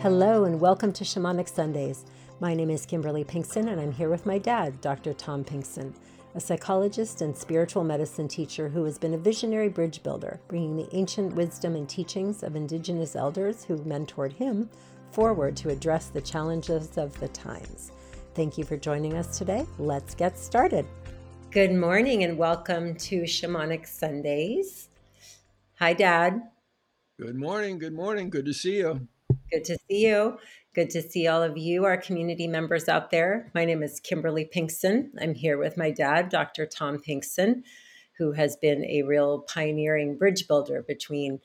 Hello, and welcome to Shamanic Sundays. My name is Kimberly Pinkson, and I'm here with my dad, Dr. Tom Pinkson, a psychologist and spiritual medicine teacher who has been a visionary bridge builder, bringing the ancient wisdom and teachings of indigenous elders who mentored him forward to address the challenges of the times. Thank you for joining us today. Let's get started. Good morning, and welcome to Shamanic Sundays. Hi, Dad. Good morning. Good morning. Good to see you. Good to see you. Good to see all of you, our community members out there. My name is Kimberly Pinkson. I'm here with my dad, Dr. Tom Pinkson, who has been a real pioneering bridge builder between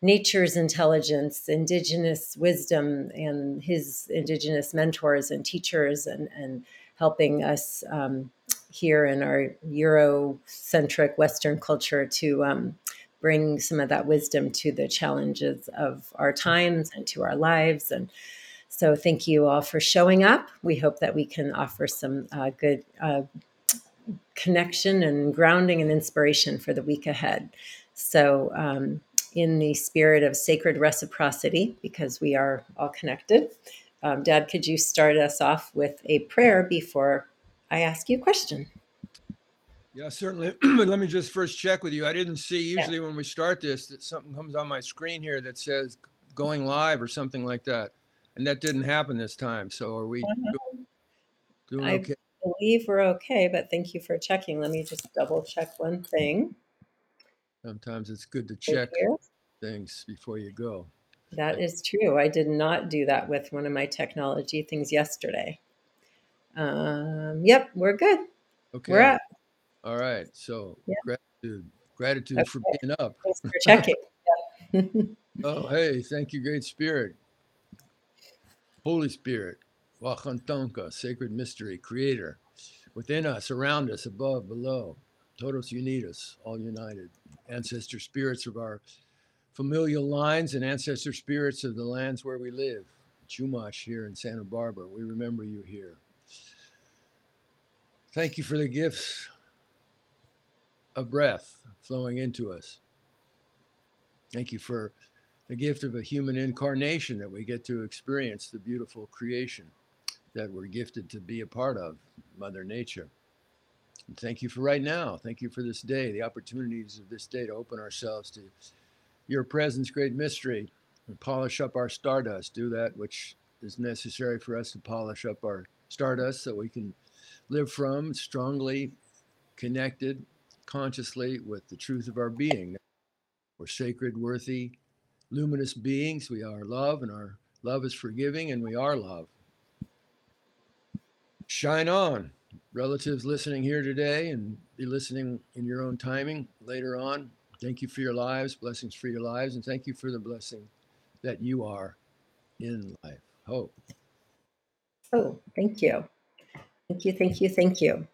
nature's intelligence, indigenous wisdom, and his indigenous mentors and teachers, and, and helping us um, here in our Eurocentric Western culture to um, bring some of that wisdom to the challenges of our times and to our lives. And so, thank you all for showing up. We hope that we can offer some uh, good uh, connection and grounding and inspiration for the week ahead. So, um, in the spirit of sacred reciprocity, because we are all connected, um, Dad, could you start us off with a prayer before I ask you a question? Yeah, certainly. but let me just first check with you. I didn't see usually when we start this that something comes on my screen here that says going live or something like that. And that didn't happen this time. So are we doing I okay? I believe we're okay, but thank you for checking. Let me just double check one thing. Sometimes it's good to check things before you go. That is true. I did not do that with one of my technology things yesterday. Um, yep, we're good. Okay. We're at all right. So yeah. gratitude, gratitude okay. for being up. Thanks for checking. oh, hey, thank you, Great Spirit, Holy Spirit, Wakantanka, Sacred Mystery, Creator, within us, around us, above, below, todos unidos, all united, ancestor spirits of our familial lines and ancestor spirits of the lands where we live. Chumash here in Santa Barbara, we remember you here. Thank you for the gifts of breath flowing into us. Thank you for the gift of a human incarnation that we get to experience the beautiful creation that we're gifted to be a part of, Mother Nature. And thank you for right now. Thank you for this day, the opportunities of this day to open ourselves to your presence, great mystery, and polish up our stardust. Do that which is necessary for us to polish up our stardust so we can live from strongly connected consciously with the truth of our being. We're sacred, worthy, luminous beings. We are love, and our love is forgiving, and we are love. Shine on. Relatives listening here today and be listening in your own timing later on. Thank you for your lives, blessings for your lives, and thank you for the blessing that you are in life. Hope. Oh, thank you. Thank you, thank you, thank you.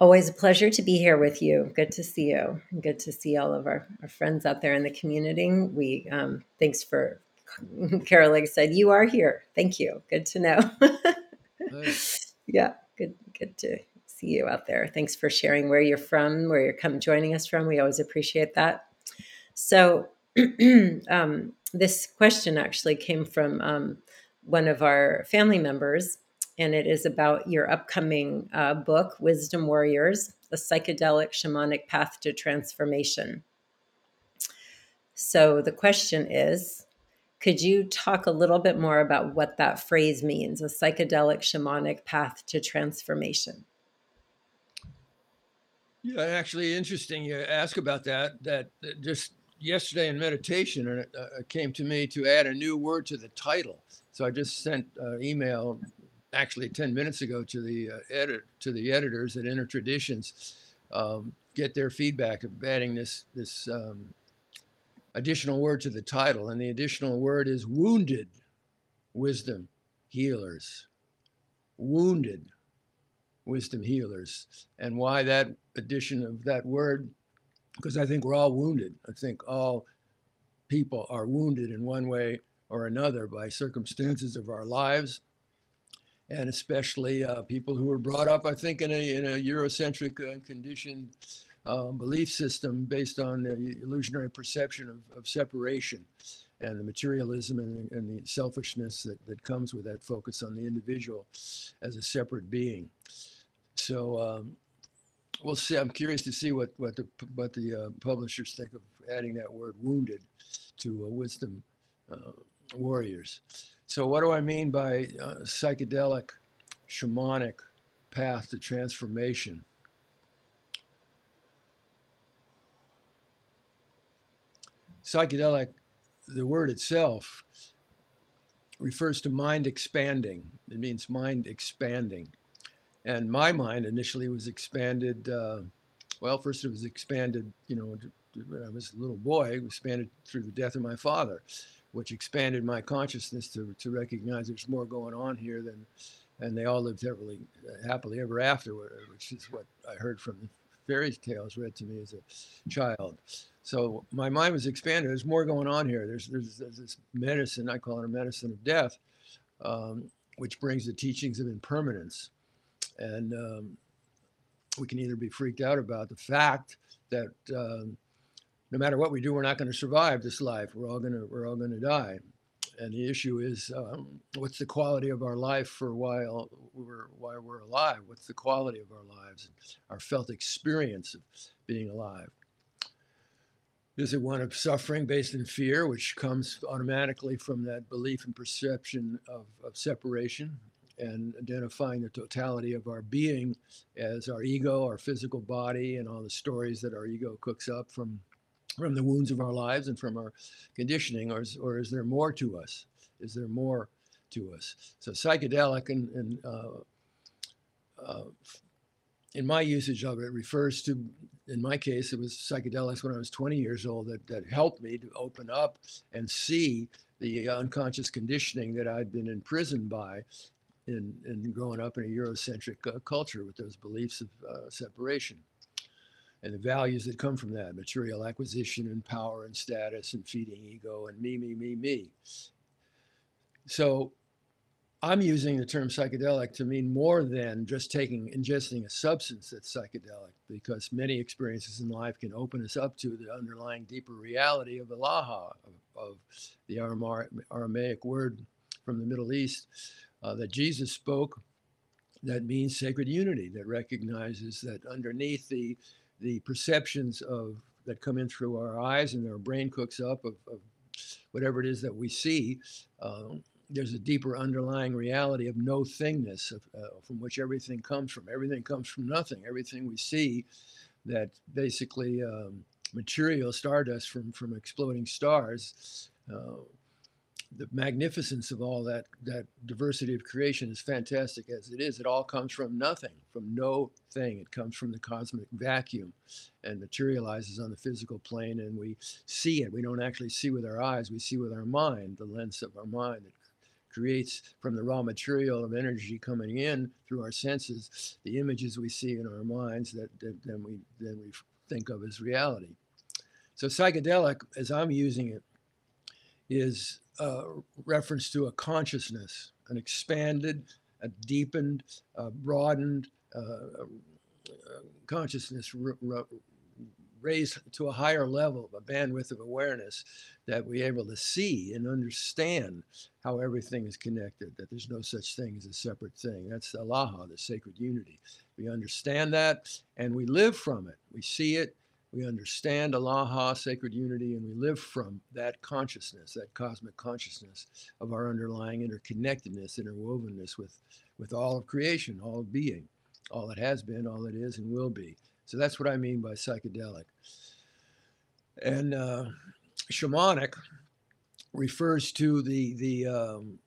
Always a pleasure to be here with you. Good to see you. Good to see all of our, our friends out there in the community. We um, thanks for Carol. Like said, you are here. Thank you. Good to know. Yeah, good. Good to see you out there. Thanks for sharing where you're from, where you're come joining us from. We always appreciate that. So, um, this question actually came from um, one of our family members and it is about your upcoming uh, book, Wisdom Warriors A Psychedelic Shamanic Path to Transformation. So the question is could you talk a little bit more about what that phrase means, a psychedelic shamanic path to transformation? Yeah, actually, interesting you ask about that. That just yesterday in meditation, and it uh, came to me to add a new word to the title. So I just sent an email actually 10 minutes ago to the uh, edit to the editors at Inner Traditions, um, get their feedback of adding this this um, additional word to the title, and the additional word is wounded wisdom healers. Wounded wisdom healers, and why that addition of that word? Because I think we're all wounded. I think all people are wounded in one way or another by circumstances of our lives and especially uh, people who were brought up, I think, in a, in a Eurocentric uh, conditioned um, belief system based on the illusionary perception of, of separation. and the materialism and, and the selfishness that, that comes with that focus on the individual as a separate being. So um, we'll see. I'm curious to see what what the what the uh, publishers think of adding that word "wounded" to uh, wisdom uh, warriors. So what do I mean by uh, psychedelic, shamanic path to transformation? Psychedelic, the word itself refers to mind expanding. It means mind expanding. And my mind initially was expanded. Uh, well, first it was expanded, you know, when I was a little boy, it was expanded through the death of my father, which expanded my consciousness to, to recognize there's more going on here than, and they all lived happily, happily ever after, which is what I heard from the fairy tales read to me as a child. So my mind was expanded. There's more going on here. There's, there's, there's this medicine, I call it a medicine of death, um, which brings the teachings of impermanence. And um, we can either be freaked out about the fact that um, no matter what we do, we're not going to survive this life. We're all going to we're all going to die. And the issue is, um, what's the quality of our life for while we're while we're alive? What's the quality of our lives, our felt experience of being alive? Is it one of suffering based in fear, which comes automatically from that belief and perception of, of separation and identifying the totality of our being as our ego, our physical body, and all the stories that our ego cooks up from from the wounds of our lives and from our conditioning, or is, or is there more to us? Is there more to us? So psychedelic and, and uh, uh, in my usage of it refers to, in my case, it was psychedelics when I was 20 years old that, that helped me to open up and see the unconscious conditioning that I'd been imprisoned by in, in growing up in a Eurocentric uh, culture with those beliefs of uh, separation and the values that come from that material acquisition and power and status and feeding ego and me, me, me, me. So I'm using the term psychedelic to mean more than just taking, ingesting a substance that's psychedelic, because many experiences in life can open us up to the underlying deeper reality of the Laha, of, of the Aramaic word from the Middle East uh, that Jesus spoke. That means sacred unity, that recognizes that underneath the the perceptions of that come in through our eyes and our brain cooks up of, of whatever it is that we see. Um, there's a deeper underlying reality of no thingness of, uh, from which everything comes from. Everything comes from nothing. Everything we see that basically um, material stardust from, from exploding stars uh, the magnificence of all that that diversity of creation is fantastic as it is. It all comes from nothing, from no thing. It comes from the cosmic vacuum and materializes on the physical plane, and we see it. We don't actually see with our eyes. We see with our mind, the lens of our mind that creates from the raw material of energy coming in through our senses the images we see in our minds that, that then we then we think of as reality. So psychedelic, as I'm using it, is a reference to a consciousness, an expanded, a deepened, a broadened uh, uh consciousness raised to a higher level, a bandwidth of awareness that we're able to see and understand how everything is connected, that there's no such thing as a separate thing. That's the Laha, the sacred unity. We understand that and we live from it. We see it, we understand Allaha, sacred unity, and we live from that consciousness, that cosmic consciousness of our underlying interconnectedness, interwovenness with, with all of creation, all of being, all that has been, all that is, and will be. So that's what I mean by psychedelic. And uh, shamanic refers to the, the um,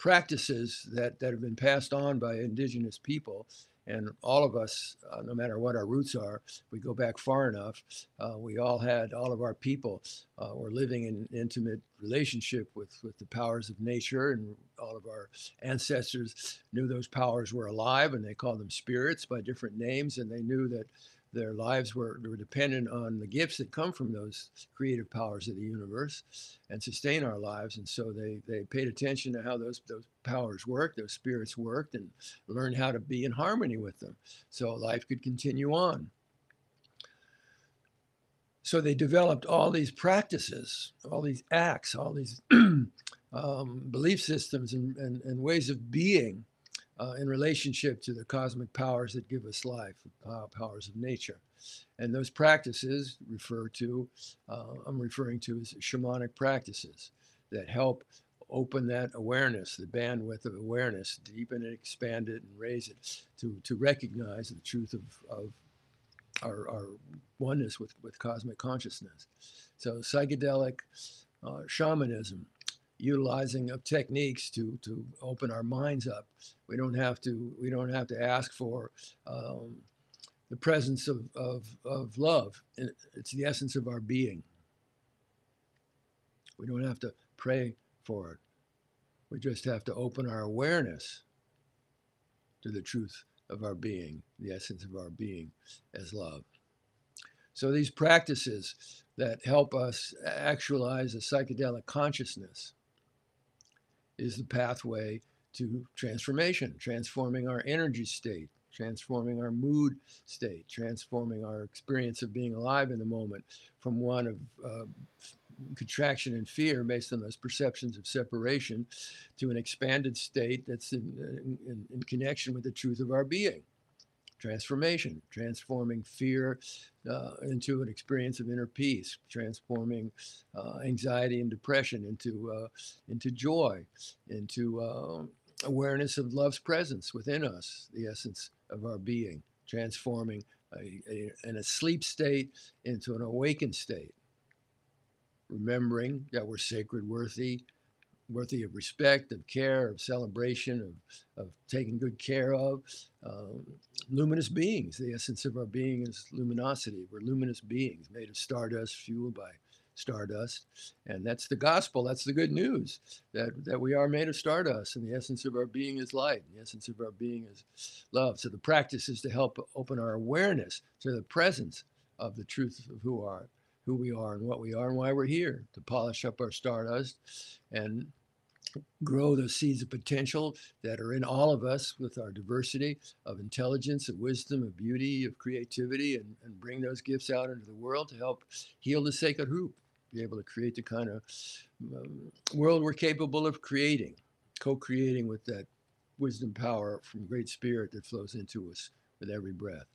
practices that, that have been passed on by indigenous people and all of us, uh, no matter what our roots are, we go back far enough. Uh, we all had all of our people uh, were living in intimate relationship with with the powers of nature, and all of our ancestors knew those powers were alive, and they called them spirits by different names, and they knew that their lives were, were dependent on the gifts that come from those creative powers of the universe and sustain our lives. And so they, they paid attention to how those, those powers worked, those spirits worked, and learned how to be in harmony with them so life could continue on. so they developed all these practices, all these acts, all these um, belief systems and, and, and, ways of being uh, in relationship to the cosmic powers that give us life, uh, powers of nature. And those practices refer to, uh, I'm referring to as shamanic practices that help open that awareness, the bandwidth of awareness, deepen it, expand it, and raise it to, to recognize the truth of, of our, our oneness with, with cosmic consciousness. So psychedelic uh, shamanism, utilizing of techniques to to open our minds up. We don't have to we don't have to ask for um, the presence of, of, of love. It's the essence of our being. We don't have to pray for it. We just have to open our awareness to the truth of our being, the essence of our being as love. So these practices that help us actualize a psychedelic consciousness is the pathway to transformation, transforming our energy state, transforming our mood state, transforming our experience of being alive in the moment from one of uh, contraction and fear based on those perceptions of separation to an expanded state that's in, in, in connection with the truth of our being. Transformation, transforming fear uh, into an experience of inner peace, transforming uh, anxiety and depression into uh, into joy, into uh, awareness of love's presence within us, the essence of our being, transforming a, a, an asleep state into an awakened state. Remembering that we're sacred, worthy, worthy of respect, of care, of celebration, of, of taking good care of. Um, luminous beings. The essence of our being is luminosity. We're luminous beings made of stardust, fueled by stardust. And that's the gospel. That's the good news that, that we are made of stardust and the essence of our being is light. The essence of our being is love. So the practice is to help open our awareness to the presence of the truth of who are who we are and what we are and why we're here to polish up our stardust and grow the seeds of potential that are in all of us with our diversity of intelligence, of wisdom, of beauty, of creativity, and, and bring those gifts out into the world to help heal the sacred hoop, be able to create the kind of um, world we're capable of creating, co creating with that wisdom power from great spirit that flows into us with every breath.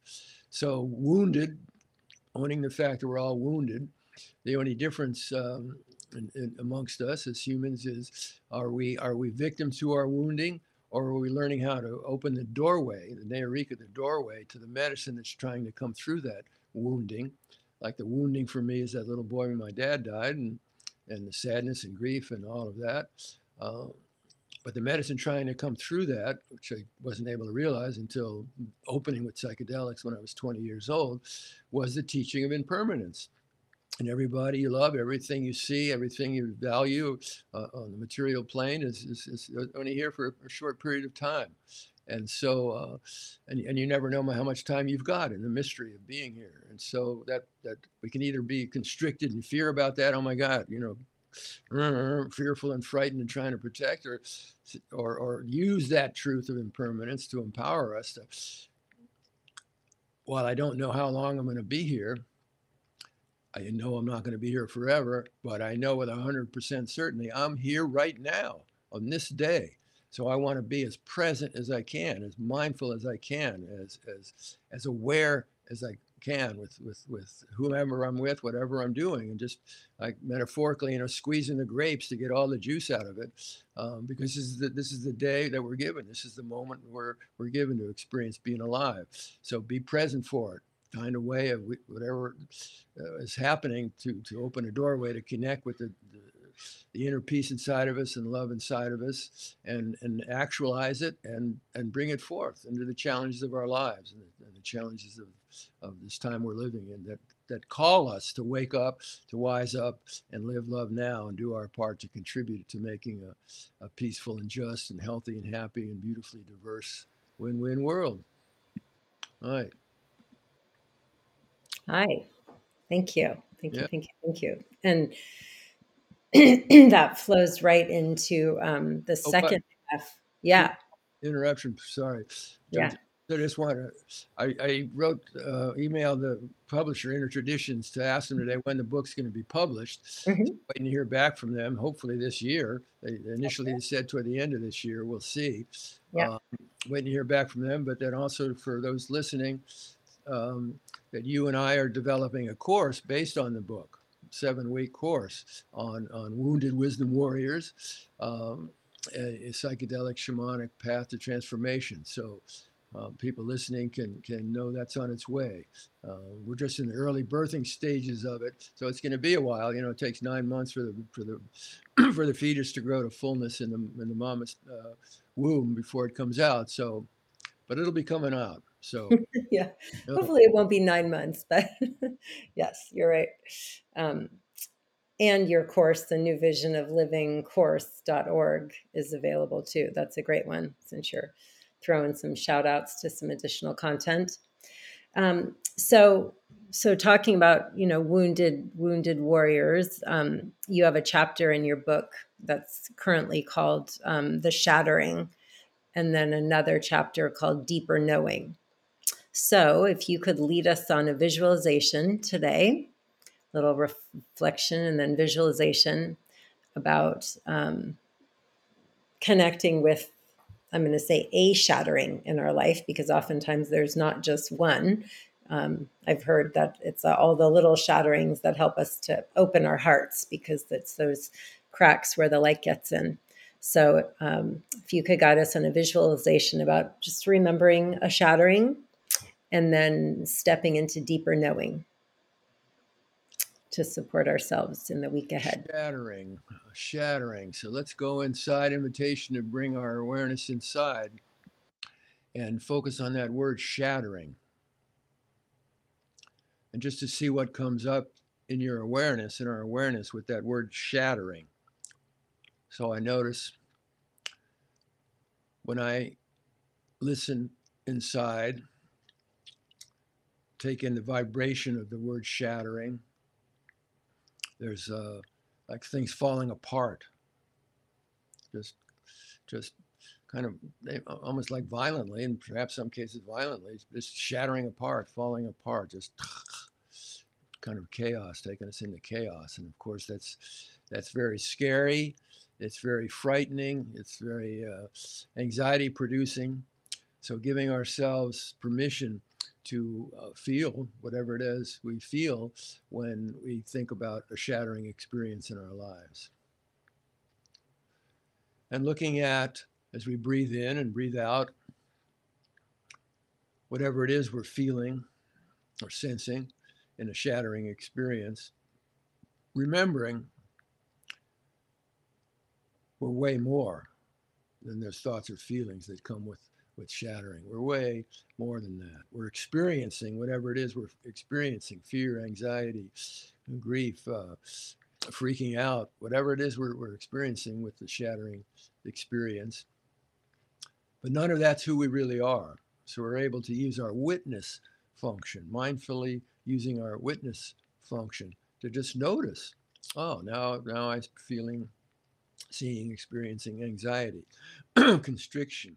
So, wounded owning the fact that we're all wounded. The only difference um, amongst us as humans is are we are we victims to our wounding or are we learning how to open the doorway, the nierika, the doorway to the medicine that's trying to come through that wounding? Like the wounding for me is that little boy when my dad died and, and the sadness and grief and all of that. Uh, but the medicine trying to come through that, which I wasn't able to realize until opening with psychedelics when I was 20 years old, was the teaching of impermanence. And everybody you love, everything you see, everything you value uh, on the material plane is, is, is, only here for a short period of time. And so, uh, and, and you never know how much time you've got in the mystery of being here. And so that, that we can either be constricted and fear about that. Oh my God, you know, fearful and frightened and trying to protect or, or, or use that truth of impermanence to empower us to, while I don't know how long I'm going to be here, I know I'm not going to be here forever, but I know with 100% certainty I'm here right now on this day. So I want to be as present as I can, as mindful as I can, as as as aware as I can with with with whomever I'm with, whatever I'm doing, and just like metaphorically, you know, squeezing the grapes to get all the juice out of it, um, because this is the this is the day that we're given. This is the moment we're we're given to experience being alive. So be present for it. Find a way of whatever uh, is happening to to open a doorway to connect with the, the the inner peace inside of us and love inside of us and, and actualize it and, and bring it forth into the challenges of our lives and the, and the challenges of, of this time we're living in that, that call us to wake up, to wise up and live love now and do our part to contribute to making a, a peaceful and just and healthy and happy and beautifully diverse win-win world. All right. Hi. Thank you. Thank you. Yeah. Thank you. Thank you. And that flows right into um, the Oh, but second F. Yeah. interruption. Sorry. Yeah. I just want to, I, I wrote, uh, emailed the publisher Inner Traditions to ask them today when the book's going to be published. Mhm. Waiting to hear back from them, hopefully this year. They initially they said toward the end of this year, we'll see. Yeah. Um, Waiting to hear back from them, but then also for those listening, um, that you and I are developing a course based on the book, seven week course on, on wounded wisdom warriors, um, a, a psychedelic shamanic path to transformation. So uh, people listening can can know that's on its way. Uh, we're just in the early birthing stages of it, so it's going to be a while. You know, it takes nine months for the for the for the fetus to grow to fullness in the in the mama's uh, womb before it comes out. So, but it'll be coming out. So yeah. it'll- Hopefully, it won't be nine months, but yes, you're right. Um, and your course, the New Vision of Living course.org, is available too. That's a great one since you're throwing some shout outs to some additional content. Um, so, so talking about you know wounded wounded warriors, um, you have a chapter in your book that's currently called um, "The Shattering," and then another chapter called "Deeper Knowing." So, if you could lead us on a visualization today, little reflection and then visualization about um, connecting with, I'm going to say a shattering in our life because oftentimes there's not just one. Um, I've heard that it's uh, all the little shatterings that help us to open our hearts because it's those cracks where the light gets in. So, um, if you could guide us on a visualization about just remembering a shattering and then stepping into deeper knowing to support ourselves in the week ahead. shattering, shattering. So let's go inside. Invitation to bring our awareness inside and focus on that word shattering. And just to see what comes up in your awareness, in our awareness with that word shattering. So I notice when I listen inside, take in the vibration of the word shattering, there's uh, like things falling apart, just, just kind of almost like violently, and perhaps some cases violently, just shattering apart, falling apart, just kind of chaos, taking us into chaos. And of course, that's that's very scary. It's very frightening. It's very uh, anxiety producing. So, giving ourselves permission to uh, feel whatever it is we feel when we think about a shattering experience in our lives. And looking at, as we breathe in and breathe out, whatever it is we're feeling or sensing in a shattering experience, remembering we're way more than those thoughts or feelings that come with, with shattering. We're way more than that. We're experiencing whatever it is we're experiencing fear, anxiety, grief, uh, freaking out, whatever it is we're, we're experiencing with the shattering experience. But none of that's who we really are. So we're able to use our witness function, mindfully using our witness function to just notice. Oh, now now I'm feeling, seeing, experiencing anxiety, constriction,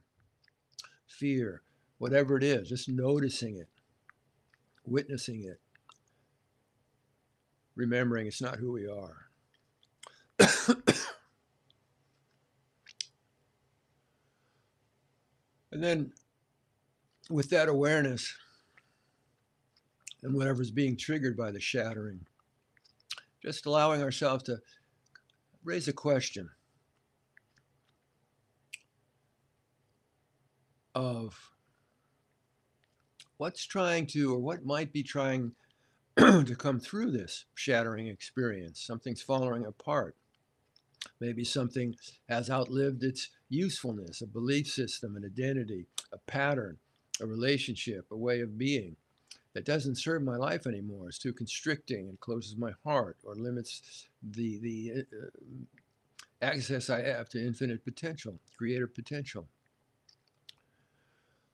fear, whatever it is, just noticing it, witnessing it, remembering it's not who we are. and then with that awareness and whatever's being triggered by the shattering, just allowing ourselves to raise a question of what's trying to or what might be trying to come through this shattering experience. Something's falling apart. Maybe something has outlived its usefulness, a belief system, an identity, a pattern, a relationship, a way of being that doesn't serve my life anymore. It's too constricting and closes my heart or limits the, the uh, access I have to infinite potential, creative potential.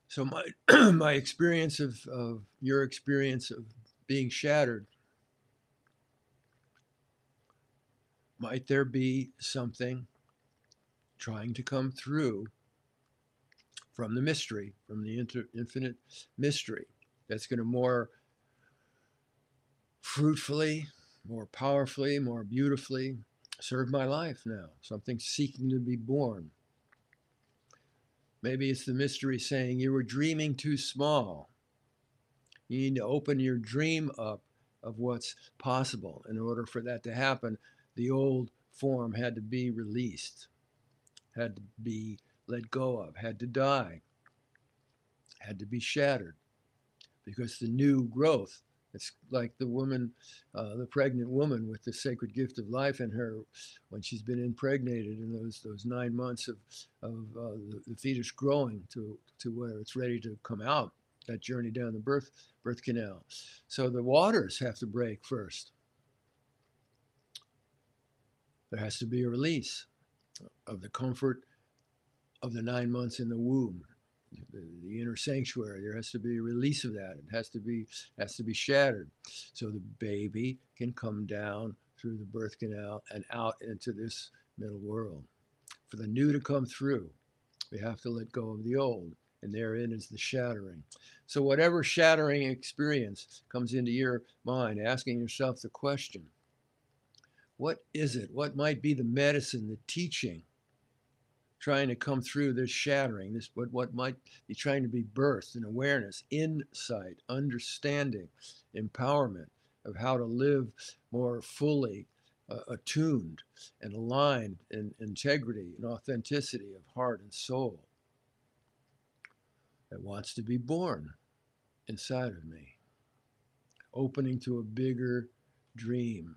So my my experience of, of your experience of being shattered, might there be something trying to come through from the mystery, from the inter- infinite mystery that's going to more fruitfully, more powerfully, more beautifully serve my life now. Something seeking to be born. Maybe it's the mystery saying you were dreaming too small. You need to open your dream up of what's possible. In order for that to happen, the old form had to be released, had to be let go of, had to die, had to be shattered. Because the new growth, it's like the woman, uh, the pregnant woman with the sacred gift of life in her when she's been impregnated in those those nine months of, of uh, the, the fetus growing to, to where it's ready to come out, that journey down the birth, birth canal. So the waters have to break first. There has to be a release of the comfort of the nine months in the womb, the, the, inner sanctuary. There has to be a release of that. It has to be has to be shattered, so the baby can come down through the birth canal and out into this middle world. For the new to come through, we have to let go of the old, and therein is the shattering. So whatever shattering experience comes into your mind, asking yourself the question. What is it? What might be the medicine, the teaching trying to come through this shattering, this what, what might be trying to be birthed in awareness, insight, understanding, empowerment of how to live more fully uh, attuned and aligned in integrity and authenticity of heart and soul that wants to be born inside of me, opening to a bigger dream,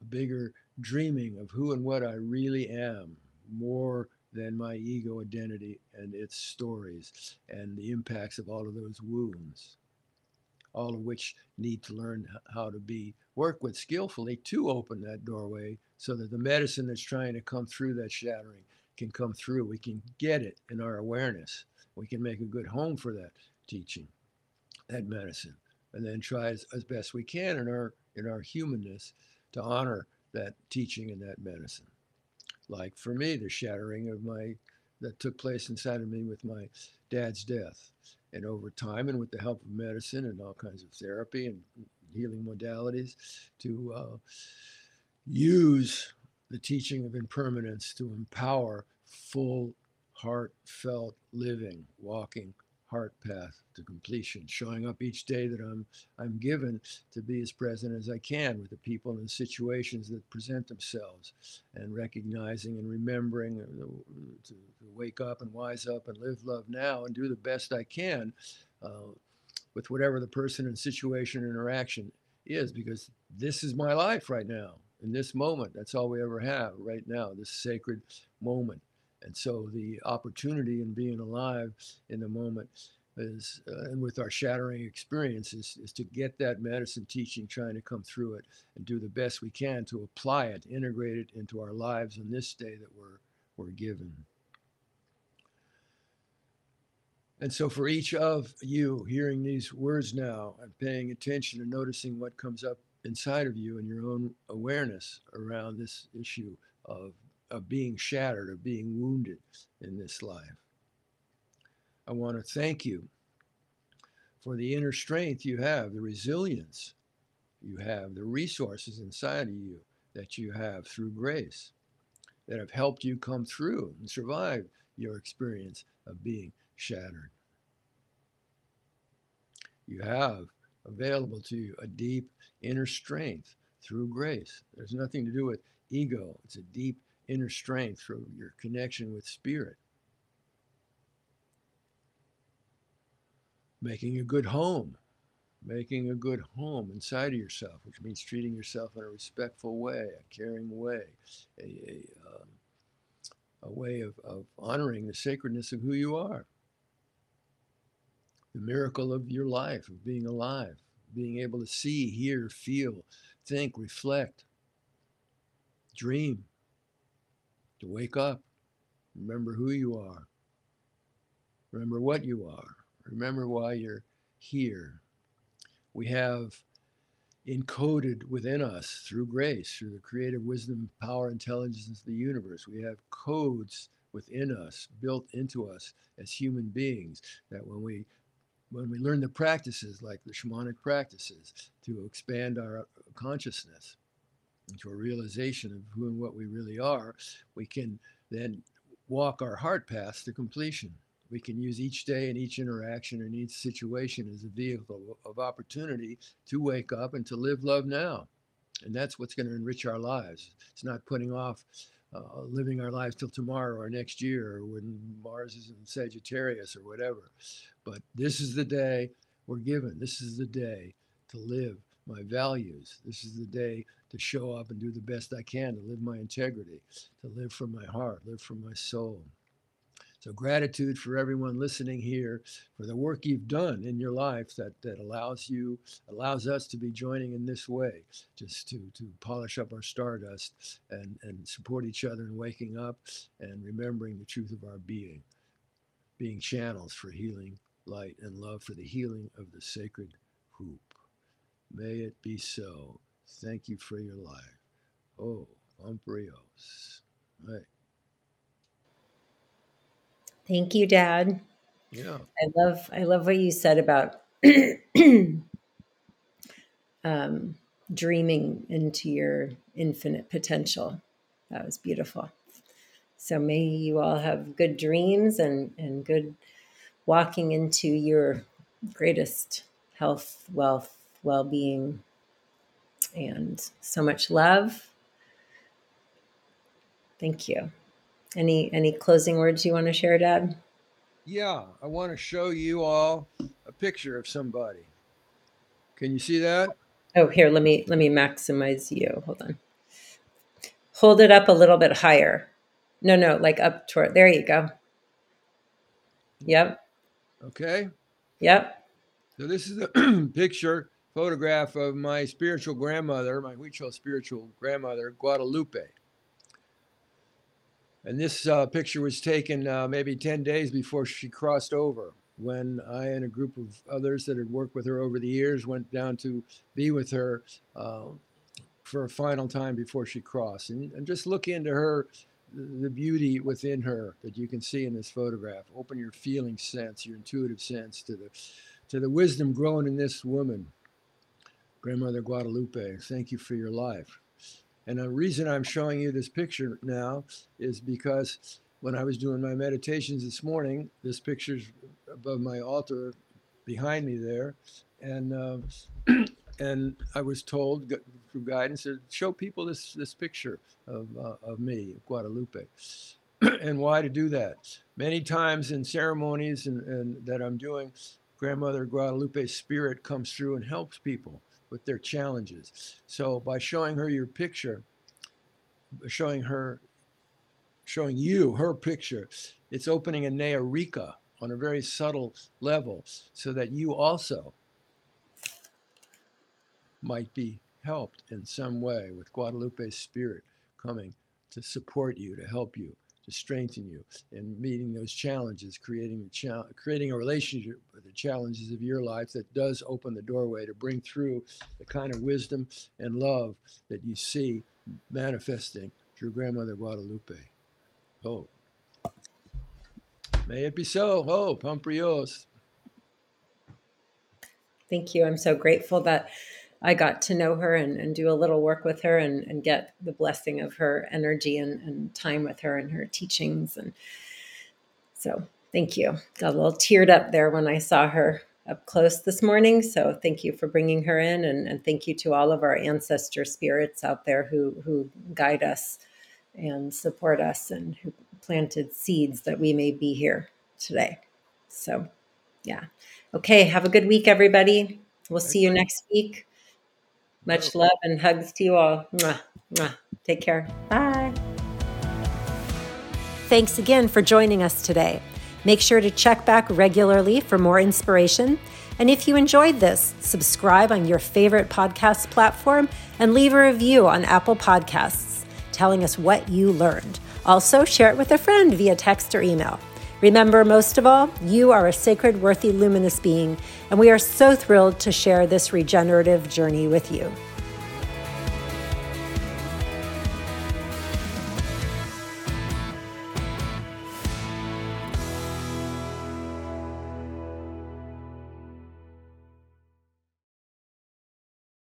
a bigger dreaming of who and what I really am, more than my ego identity and its stories and the impacts of all of those wounds all of which need to learn how to be work with skillfully to open that doorway so that the medicine that's trying to come through that shattering can come through. We can get it in our awareness. We can make a good home for that teaching that medicine and then try as, as best we can in our in our humanness to honor that teaching and that medicine like for me, the shattering of my that took place inside of me with my dad's death. And over time, and with the help of medicine and all kinds of therapy and healing modalities, to uh, use the teaching of impermanence to empower full, heartfelt living, walking heart path to completion, showing up each day that I'm I'm given to be as present as I can with the people and situations that present themselves, and recognizing and remembering to, to wake up and wise up and live love now and do the best I can uh, with whatever the person and situation interaction is, because this is my life right now in this moment. That's all we ever have right now. This sacred moment and so the opportunity in being alive in the moment is, uh, and with our shattering experiences, is to get that medicine teaching, trying to come through it and do the best we can to apply it, integrate it into our lives on this day that we're, we're given. And so, for each of you hearing these words now and paying attention and noticing what comes up inside of you and your own awareness around this issue of of being shattered, of being wounded in this life. I want to thank you for the inner strength you have, the resilience you have, the resources inside of you that you have through grace that have helped you come through and survive your experience of being shattered. You have available to you a deep inner strength through grace. There's nothing to do with ego, it's a deep inner strength through your connection with spirit. Making a good home, making a good home inside of yourself, which means treating yourself in a respectful way, a caring way, a, a, um, a way of, of honoring the sacredness of who you are. The miracle of your life, of being alive, being able to see, hear, feel, think, reflect, dream to wake up, remember who you are, remember what you are, remember why you're here. We have encoded within us through grace, through the creative wisdom, power, intelligence of the universe. We have codes within us, built into us as human beings. That when we when we learn the practices like the shamanic practices to expand our consciousness into a realization of who and what we really are, we can then walk our heart path to completion. We can use each day and each interaction and each situation as a vehicle of opportunity to wake up and to live love now. And that's what's going to enrich our lives. It's not putting off uh, living our lives till tomorrow or next year or when Mars is in Sagittarius or whatever. But this is the day we're given. This is the day to live my values. This is the day to show up and do the best I can, to live my integrity, to live from my heart, live from my soul. So gratitude for everyone listening here for the work you've done in your life that, that allows you, allows us to be joining in this way, just to, to polish up our stardust and, and support each other in waking up and remembering the truth of our being, being channels for healing, light, and love for the healing of the sacred hoop. May it be so. Thank you for your life. Oh, Umbrios. Right. Thank you, Dad. Yeah. I love I love what you said about um, dreaming into your infinite potential. That was beautiful. So may you all have good dreams and and good walking into your greatest health, wealth, well-being, and so much love. Thank you. Any any closing words you want to share, Dad? Yeah, I want to show you all a picture of somebody. Can you see that? Oh, here, let me let me maximize you. Hold on. Hold it up a little bit higher. No, no, like up toward. There you go. Yep. Okay. Yep. So this is a picture, photograph of my spiritual grandmother, my Huichol spiritual grandmother, Guadalupe. And this uh, picture was taken uh, maybe 10 days before she crossed over when I and a group of others that had worked with her over the years went down to be with her uh, for a final time before she crossed. And, and just look into her, the beauty within her that you can see in this photograph. Open your feeling sense, your intuitive sense to the, to the wisdom grown in this woman, Grandmother Guadalupe. Thank you for your life. And the reason I'm showing you this picture now is because when I was doing my meditations this morning, this picture's above my altar behind me there. And uh, and I was told through guidance to show people this this picture of, uh, of me, Guadalupe. and why to do that? Many times in ceremonies and, and that I'm doing, Grandmother Guadalupe's spirit comes through and helps people with their challenges. So by showing her your picture, showing her, showing you her picture, it's opening a Nea on a very subtle level so that you also might be helped in some way with Guadalupe's spirit coming to support you, to help you to strengthen you in meeting those challenges, creating a cha- creating a relationship with the challenges of your life that does open the doorway to bring through the kind of wisdom and love that you see manifesting through Grandmother Guadalupe. Oh, may it be so. Oh, Pamparios. Thank you. I'm so grateful that I got to know her and, and do a little work with her and, and get the blessing of her energy and, and time with her and her teachings. And so thank you. Got a little teared up there when I saw her up close this morning. So thank you for bringing her in, and, and, thank you to all of our ancestor spirits out there who who guide us and support us and who planted seeds that we may be here today. So, yeah. Okay. Have a good week, everybody. We'll see you next week. Much oh. love and hugs to you all. Mwah, mwah. Take care. Bye. Thanks again for joining us today. Make sure to check back regularly for more inspiration. And if you enjoyed this, subscribe on your favorite podcast platform and leave a review on Apple Podcasts telling us what you learned. Also, share it with a friend via text or email. Remember, most of all, you are a sacred, worthy, luminous being, and we are so thrilled to share this regenerative journey with you.